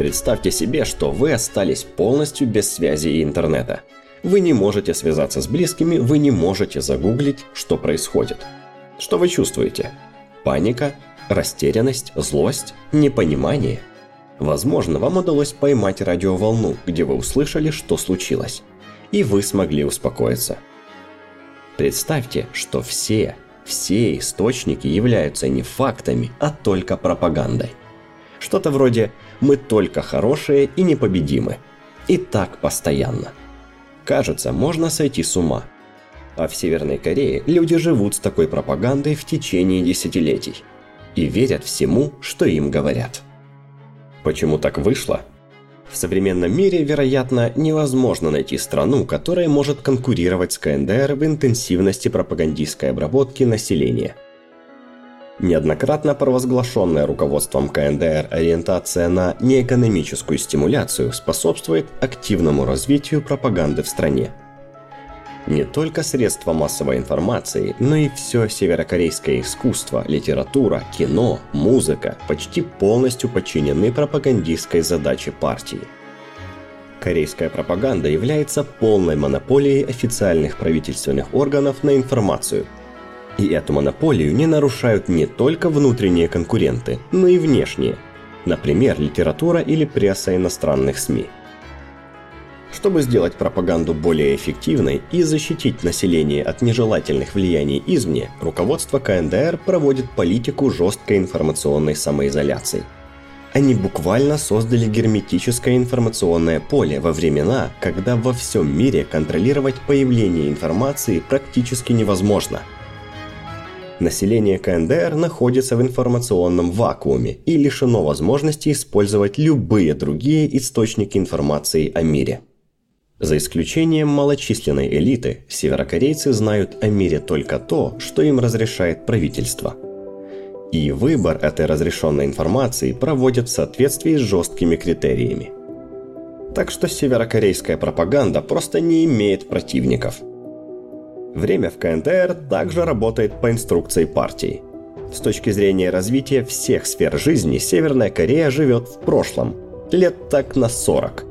Представьте себе, что вы остались полностью без связи и интернета. Вы не можете связаться с близкими, вы не можете загуглить, что происходит. Что вы чувствуете? Паника? Растерянность? Злость? Непонимание? Возможно, вам удалось поймать радиоволну, где вы услышали, что случилось. И вы смогли успокоиться. Представьте, что все, все источники являются не фактами, а только пропагандой. Что-то вроде «мы только хорошие и непобедимы». И так постоянно. Кажется, можно сойти с ума. А в Северной Корее люди живут с такой пропагандой в течение десятилетий. И верят всему, что им говорят. Почему так вышло? В современном мире, вероятно, невозможно найти страну, которая может конкурировать с КНДР в интенсивности пропагандистской обработки населения. Неоднократно провозглашенная руководством КНДР ориентация на неэкономическую стимуляцию способствует активному развитию пропаганды в стране. Не только средства массовой информации, но и все северокорейское искусство, литература, кино, музыка почти полностью подчинены пропагандистской задаче партии. Корейская пропаганда является полной монополией официальных правительственных органов на информацию. И эту монополию не нарушают не только внутренние конкуренты, но и внешние, например, литература или пресса иностранных СМИ – чтобы сделать пропаганду более эффективной и защитить население от нежелательных влияний извне, руководство КНДР проводит политику жесткой информационной самоизоляции. Они буквально создали герметическое информационное поле во времена, когда во всем мире контролировать появление информации практически невозможно. Население КНДР находится в информационном вакууме и лишено возможности использовать любые другие источники информации о мире. За исключением малочисленной элиты, северокорейцы знают о мире только то, что им разрешает правительство. И выбор этой разрешенной информации проводят в соответствии с жесткими критериями. Так что северокорейская пропаганда просто не имеет противников. Время в КНДР также работает по инструкции партии. С точки зрения развития всех сфер жизни Северная Корея живет в прошлом, лет так на 40 –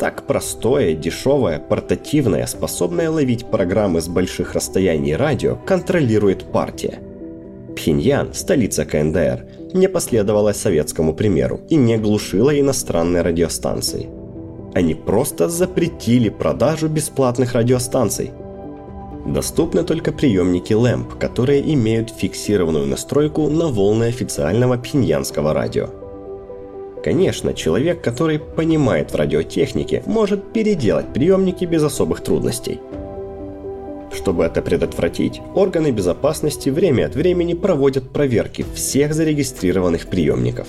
так простое, дешевое, портативное, способное ловить программы с больших расстояний радио контролирует партия. Пхеньян, столица КНДР, не последовала советскому примеру и не глушила иностранные радиостанции. Они просто запретили продажу бесплатных радиостанций. Доступны только приемники LAMP, которые имеют фиксированную настройку на волны официального пхеньянского радио – Конечно, человек, который понимает в радиотехнике, может переделать приемники без особых трудностей. Чтобы это предотвратить, органы безопасности время от времени проводят проверки всех зарегистрированных приемников.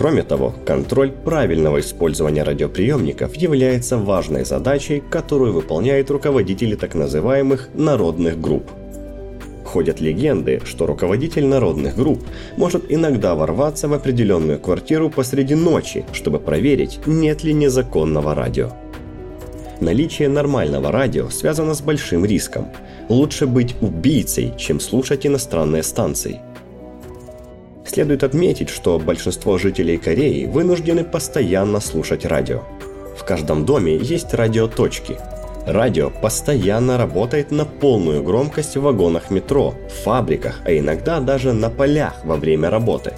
Кроме того, контроль правильного использования радиоприемников является важной задачей, которую выполняют руководители так называемых народных групп – Ходят легенды, что руководитель народных групп может иногда ворваться в определенную квартиру посреди ночи, чтобы проверить, нет ли незаконного радио. Наличие нормального радио связано с большим риском. Лучше быть убийцей, чем слушать иностранные станции. Следует отметить, что большинство жителей Кореи вынуждены постоянно слушать радио. В каждом доме есть радиоточки – Радио постоянно работает на полную громкость в вагонах метро, в фабриках, а иногда даже на полях во время работы.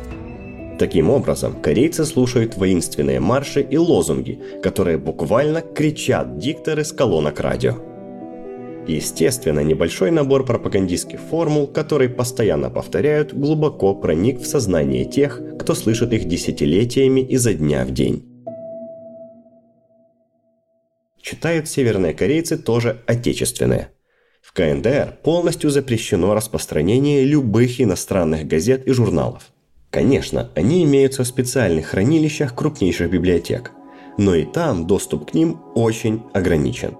Таким образом, корейцы слушают воинственные марши и лозунги, которые буквально кричат дикторы с колонок радио. Естественно, небольшой набор пропагандистских формул, которые постоянно повторяют, глубоко проник в сознание тех, кто слышит их десятилетиями изо дня в день. Читают северные корейцы тоже отечественные. В КНДР полностью запрещено распространение любых иностранных газет и журналов. Конечно, они имеются в специальных хранилищах крупнейших библиотек, но и там доступ к ним очень ограничен.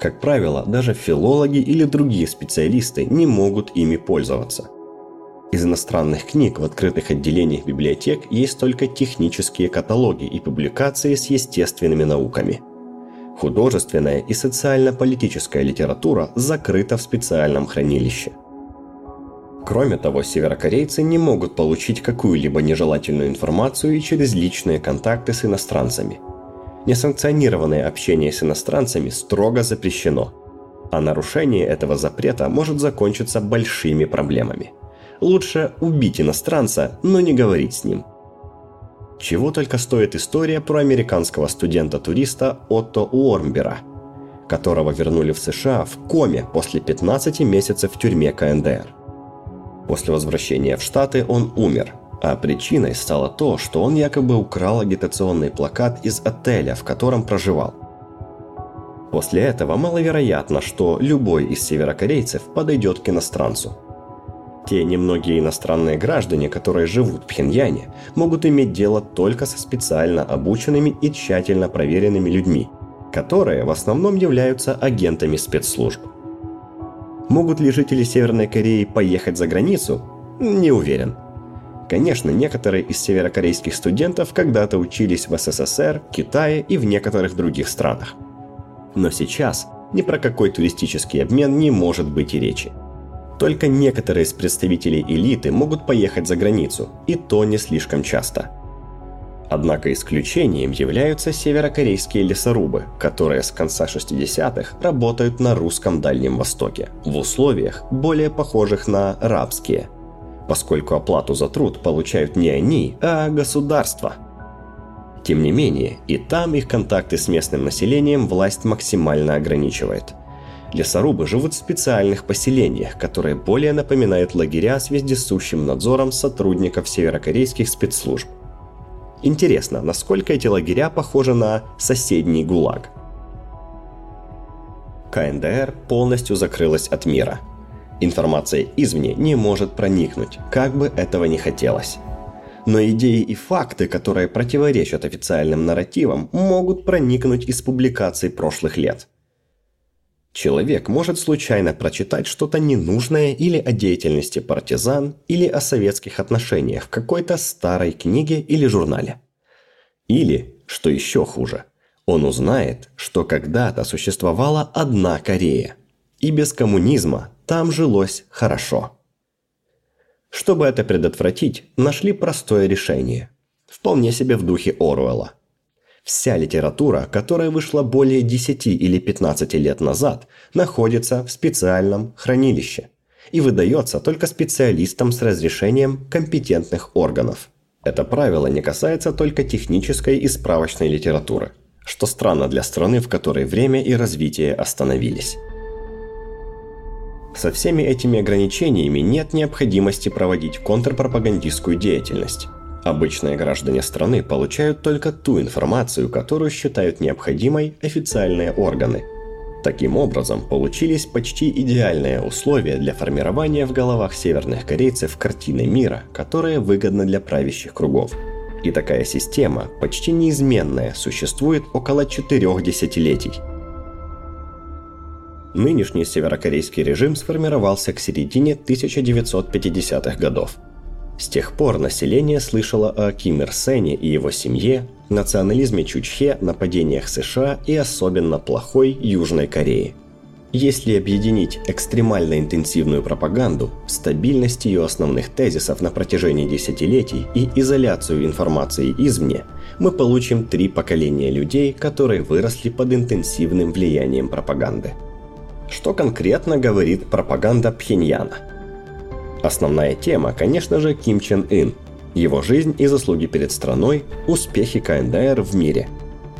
Как правило, даже филологи или другие специалисты не могут ими пользоваться. Из иностранных книг в открытых отделениях библиотек есть только технические каталоги и публикации с естественными науками – Художественная и социально-политическая литература закрыта в специальном хранилище. Кроме того, северокорейцы не могут получить какую-либо нежелательную информацию через личные контакты с иностранцами. Несанкционированное общение с иностранцами строго запрещено, а нарушение этого запрета может закончиться большими проблемами. Лучше убить иностранца, но не говорить с ним. Чего только стоит история про американского студента-туриста Отто Уормбера, которого вернули в США в коме после 15 месяцев в тюрьме КНДР. После возвращения в Штаты он умер, а причиной стало то, что он якобы украл агитационный плакат из отеля, в котором проживал. После этого маловероятно, что любой из северокорейцев подойдет к иностранцу. Те немногие иностранные граждане, которые живут в Пхеньяне, могут иметь дело только со специально обученными и тщательно проверенными людьми, которые в основном являются агентами спецслужб. Могут ли жители Северной Кореи поехать за границу? Не уверен. Конечно, некоторые из северокорейских студентов когда-то учились в СССР, Китае и в некоторых других странах. Но сейчас ни про какой туристический обмен не может быть и речи. Только некоторые из представителей элиты могут поехать за границу, и то не слишком часто – Однако исключением являются северокорейские лесорубы, которые с конца 60-х работают на русском Дальнем Востоке, в условиях, более похожих на рабские, поскольку оплату за труд получают не они, а государство. Тем не менее, и там их контакты с местным населением власть максимально ограничивает. Лесорубы живут в специальных поселениях, которые более напоминают лагеря с вездесущим надзором сотрудников северокорейских спецслужб. Интересно, насколько эти лагеря похожи на соседний ГУЛАГ. КНДР полностью закрылась от мира. Информация извне не может проникнуть, как бы этого не хотелось. Но идеи и факты, которые противоречат официальным нарративам, могут проникнуть из публикаций прошлых лет – Человек может случайно прочитать что-то ненужное или о деятельности партизан, или о советских отношениях в какой-то старой книге или журнале. Или, что еще хуже, он узнает, что когда-то существовала одна Корея, и без коммунизма там жилось хорошо. Чтобы это предотвратить, нашли простое решение. Вполне себе в духе Оруэлла. Вся литература, которая вышла более 10 или 15 лет назад, находится в специальном хранилище и выдается только специалистам с разрешением компетентных органов. Это правило не касается только технической и справочной литературы, что странно для страны, в которой время и развитие остановились. Со всеми этими ограничениями нет необходимости проводить контрпропагандистскую деятельность. Обычные граждане страны получают только ту информацию, которую считают необходимой официальные органы. Таким образом, получились почти идеальные условия для формирования в головах северных корейцев картины мира, которая выгодна для правящих кругов. И такая система, почти неизменная, существует около четырех десятилетий. Нынешний северокорейский режим сформировался к середине 1950-х годов – с тех пор население слышало о Ким Ир Сене и его семье, национализме Чучхе, нападениях США и особенно плохой Южной Кореи. Если объединить экстремально интенсивную пропаганду, стабильность ее основных тезисов на протяжении десятилетий и изоляцию информации извне, мы получим три поколения людей, которые выросли под интенсивным влиянием пропаганды. Что конкретно говорит пропаганда Пхеньяна – Основная тема, конечно же, Ким Чен Ын, его жизнь и заслуги перед страной, успехи КНДР в мире.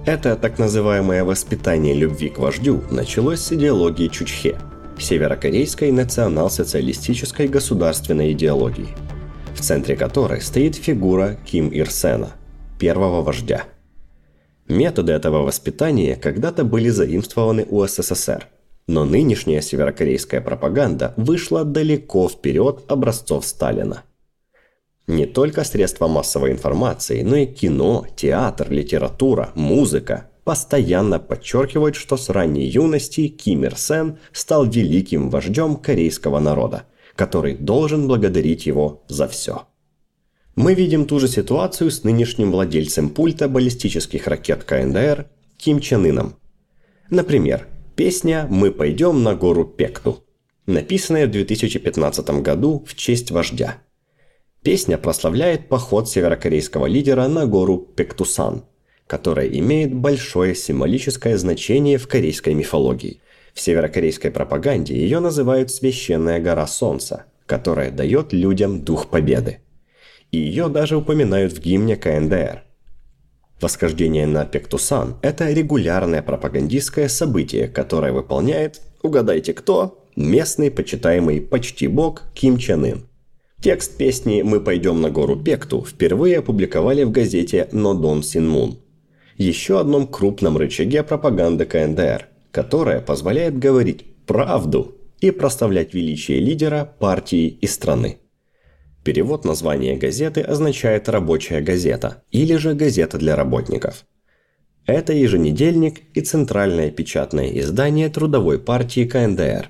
Это так называемое воспитание любви к вождю началось с идеологии Чучхе, северокорейской национал-социалистической государственной идеологии, в центре которой стоит фигура Ким Ир Сена, первого вождя. Методы этого воспитания когда-то были заимствованы у СССР – но нынешняя северокорейская пропаганда вышла далеко вперед образцов Сталина. Не только средства массовой информации, но и кино, театр, литература, музыка постоянно подчеркивают, что с ранней юности Ким Ир Сен стал великим вождем корейского народа, который должен благодарить его за все. Мы видим ту же ситуацию с нынешним владельцем пульта баллистических ракет КНДР Ким Чен Ыном. Например, Песня «Мы пойдем на гору Пекту». написанная в 2015 году в честь вождя. Песня прославляет поход северокорейского лидера на гору Пектусан, которая имеет большое символическое значение в корейской мифологии. В северокорейской пропаганде ее называют «священная гора солнца», которая дает людям дух победы. И ее даже упоминают в гимне КНДР – Восхождение на Пектусан – это регулярное пропагандистское событие, которое выполняет, угадайте кто, местный почитаемый почти бог Ким Чен Ын. Текст песни «Мы пойдем на гору Пекту» впервые опубликовали в газете «Нодон Синмун», еще одном крупном рычаге пропаганды КНДР, которая позволяет говорить правду и проставлять величие лидера, партии и страны. Перевод названия газеты означает «рабочая газета» или же «газета для работников». Это еженедельник и центральное печатное издание Трудовой партии КНДР.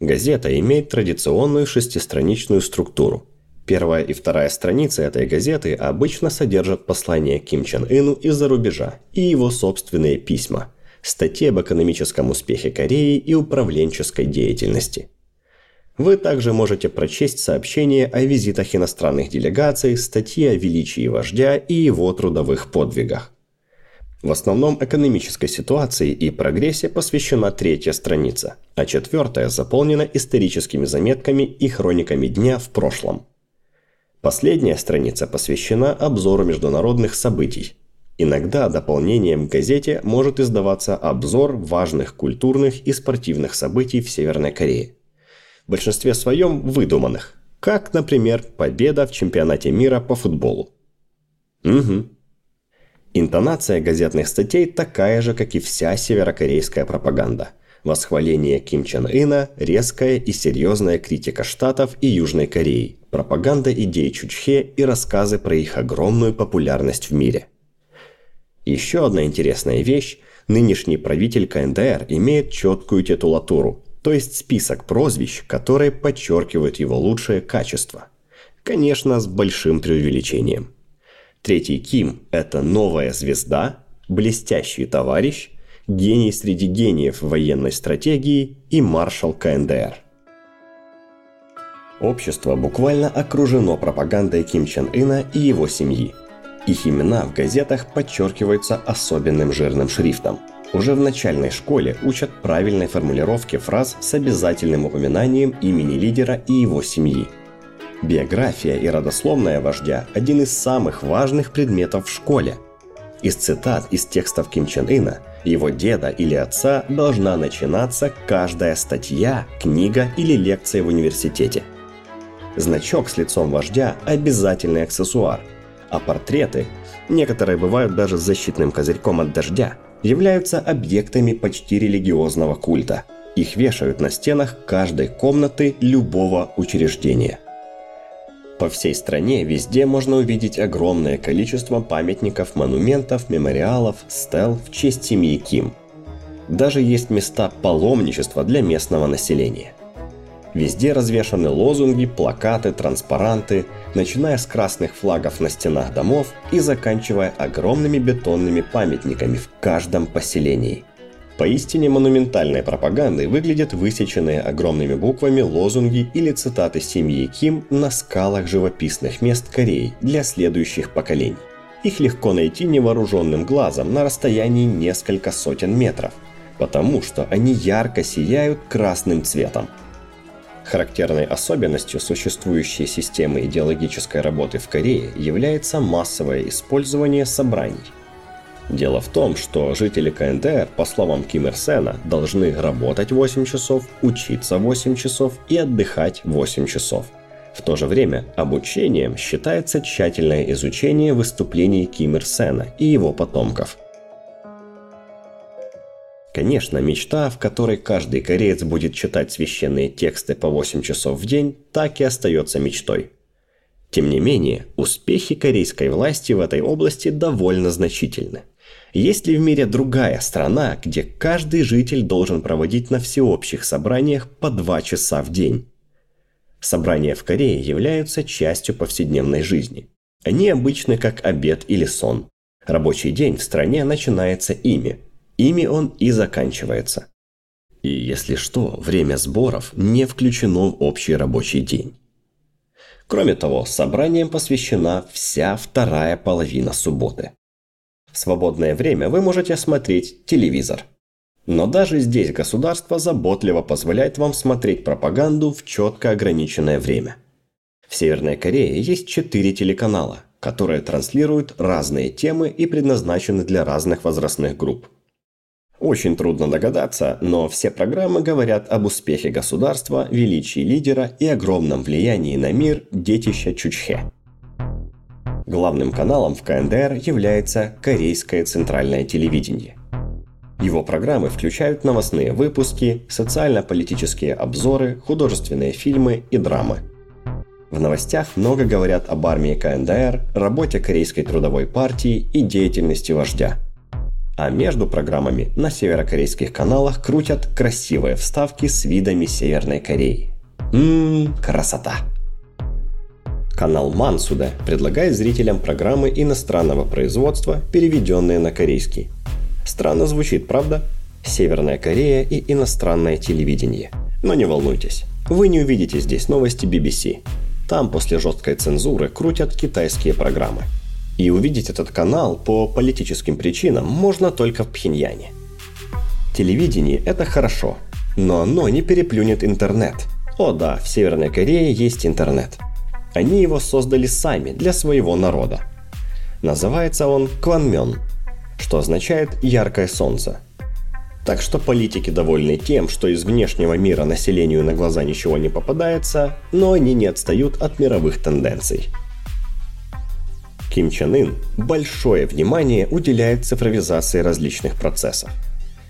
Газета имеет традиционную шестистраничную структуру. Первая и вторая страницы этой газеты обычно содержат послания Ким Чен Ыну из-за рубежа и его собственные письма, статьи об экономическом успехе Кореи и управленческой деятельности – вы также можете прочесть сообщения о визитах иностранных делегаций, статьи о величии вождя и его трудовых подвигах. В основном экономической ситуации и прогрессе посвящена третья страница, а четвертая заполнена историческими заметками и хрониками дня в прошлом. Последняя страница посвящена обзору международных событий. Иногда дополнением к газете может издаваться обзор важных культурных и спортивных событий в Северной Корее в большинстве своем выдуманных, как, например, победа в чемпионате мира по футболу. Угу. Интонация газетных статей такая же, как и вся северокорейская пропаганда. Восхваление Ким Чен Ына, резкая и серьезная критика Штатов и Южной Кореи, пропаганда идей Чучхе и рассказы про их огромную популярность в мире. Еще одна интересная вещь – нынешний правитель КНДР имеет четкую титулатуру то есть список прозвищ, которые подчеркивают его лучшее качество. Конечно, с большим преувеличением. Третий Ким – это новая звезда, блестящий товарищ, гений среди гениев военной стратегии и маршал КНДР. Общество буквально окружено пропагандой Ким Чен Ына и его семьи. Их имена в газетах подчеркиваются особенным жирным шрифтом – уже в начальной школе учат правильной формулировке фраз с обязательным упоминанием имени лидера и его семьи. Биография и родословная вождя – один из самых важных предметов в школе. Из цитат из текстов Ким Чен Ына, его деда или отца должна начинаться каждая статья, книга или лекция в университете. Значок с лицом вождя – обязательный аксессуар, а портреты, некоторые бывают даже защитным козырьком от дождя – являются объектами почти религиозного культа. Их вешают на стенах каждой комнаты любого учреждения. По всей стране везде можно увидеть огромное количество памятников, монументов, мемориалов, стел в честь семьи Ким. Даже есть места паломничества для местного населения. Везде развешаны лозунги, плакаты, транспаранты, начиная с красных флагов на стенах домов и заканчивая огромными бетонными памятниками в каждом поселении. Поистине монументальной пропагандой выглядят высеченные огромными буквами лозунги или цитаты семьи Ким на скалах живописных мест Кореи для следующих поколений. Их легко найти невооруженным глазом на расстоянии несколько сотен метров, потому что они ярко сияют красным цветом – Характерной особенностью существующей системы идеологической работы в Корее является массовое использование собраний. Дело в том, что жители КНДР, по словам Ким Ир Сена, должны работать 8 часов, учиться 8 часов и отдыхать 8 часов. В то же время обучением считается тщательное изучение выступлений Ким Ир Сена и его потомков – Конечно, мечта, в которой каждый кореец будет читать священные тексты по 8 часов в день, так и остается мечтой. Тем не менее, успехи корейской власти в этой области довольно значительны. Есть ли в мире другая страна, где каждый житель должен проводить на всеобщих собраниях по 2 часа в день? Собрания в Корее являются частью повседневной жизни. Они обычны как обед или сон. Рабочий день в стране начинается ими – Ими он и заканчивается. И если что, время сборов не включено в общий рабочий день. Кроме того, собранием посвящена вся вторая половина субботы. В свободное время вы можете смотреть телевизор. Но даже здесь государство заботливо позволяет вам смотреть пропаганду в четко ограниченное время. В Северной Корее есть четыре телеканала, которые транслируют разные темы и предназначены для разных возрастных групп. Очень трудно догадаться, но все программы говорят об успехе государства, величии лидера и огромном влиянии на мир детища Чучхе. Главным каналом в КНДР является Корейское центральное телевидение. Его программы включают новостные выпуски, социально-политические обзоры, художественные фильмы и драмы. В новостях много говорят об армии КНДР, работе Корейской трудовой партии и деятельности вождя – а между программами на северокорейских каналах крутят красивые вставки с видами Северной Кореи. Ммм, красота! Канал Мансуда предлагает зрителям программы иностранного производства, переведенные на корейский. Странно звучит, правда? Северная Корея и иностранное телевидение. Но не волнуйтесь, вы не увидите здесь новости BBC. Там после жесткой цензуры крутят китайские программы – и увидеть этот канал по политическим причинам можно только в Пхеньяне. Телевидение – это хорошо, но оно не переплюнет интернет. О да, в Северной Корее есть интернет. Они его создали сами для своего народа. Называется он Кванмён, что означает «яркое солнце». Так что политики довольны тем, что из внешнего мира населению на глаза ничего не попадается, но они не отстают от мировых тенденций – Ким Чен Ын большое внимание уделяет цифровизации различных процессов.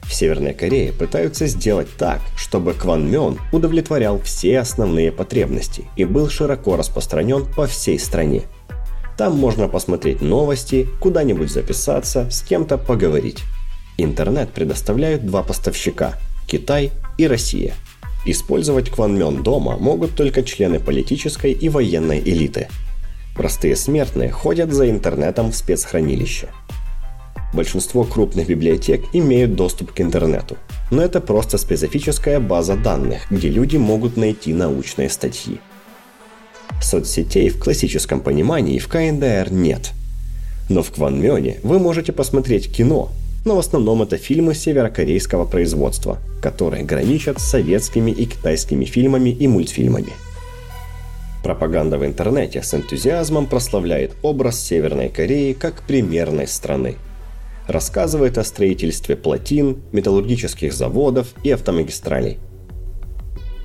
В Северной Корее пытаются сделать так, чтобы Кван Мён удовлетворял все основные потребности и был широко распространен по всей стране. Там можно посмотреть новости, куда-нибудь записаться, с кем-то поговорить. Интернет предоставляют два поставщика – Китай и Россия. Использовать Кванмён дома могут только члены политической и военной элиты – Простые смертные ходят за интернетом в спецхранилище. Большинство крупных библиотек имеют доступ к интернету, но это просто специфическая база данных, где люди могут найти научные статьи. Соцсетей в классическом понимании в КНДР нет. Но в Кванмёне вы можете посмотреть кино, но в основном это фильмы северокорейского производства, которые граничат с советскими и китайскими фильмами и мультфильмами – Пропаганда в интернете с энтузиазмом прославляет образ Северной Кореи как примерной страны. Рассказывает о строительстве плотин, металлургических заводов и автомагистралей.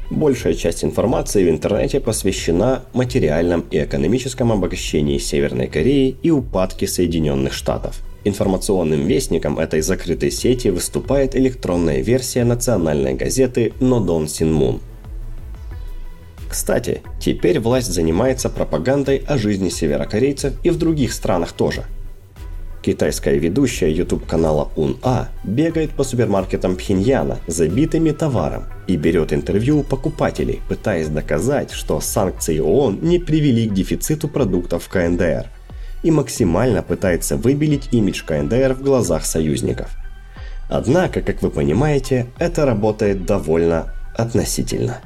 Большая часть информации в интернете посвящена материальном и экономическом обогащении Северной Кореи и упадке Соединенных Штатов. Информационным вестником этой закрытой сети выступает электронная версия национальной газеты «Нодон Синмун», кстати, теперь власть занимается пропагандой о жизни северокорейцев и в других странах тоже. Китайская ведущая YouTube канала УНА бегает по супермаркетам Пхеньяна, забитыми товаром, и берет интервью у покупателей, пытаясь доказать, что санкции ООН не привели к дефициту продуктов в КНДР, и максимально пытается выбелить имидж КНДР в глазах союзников. Однако, как вы понимаете, это работает довольно относительно.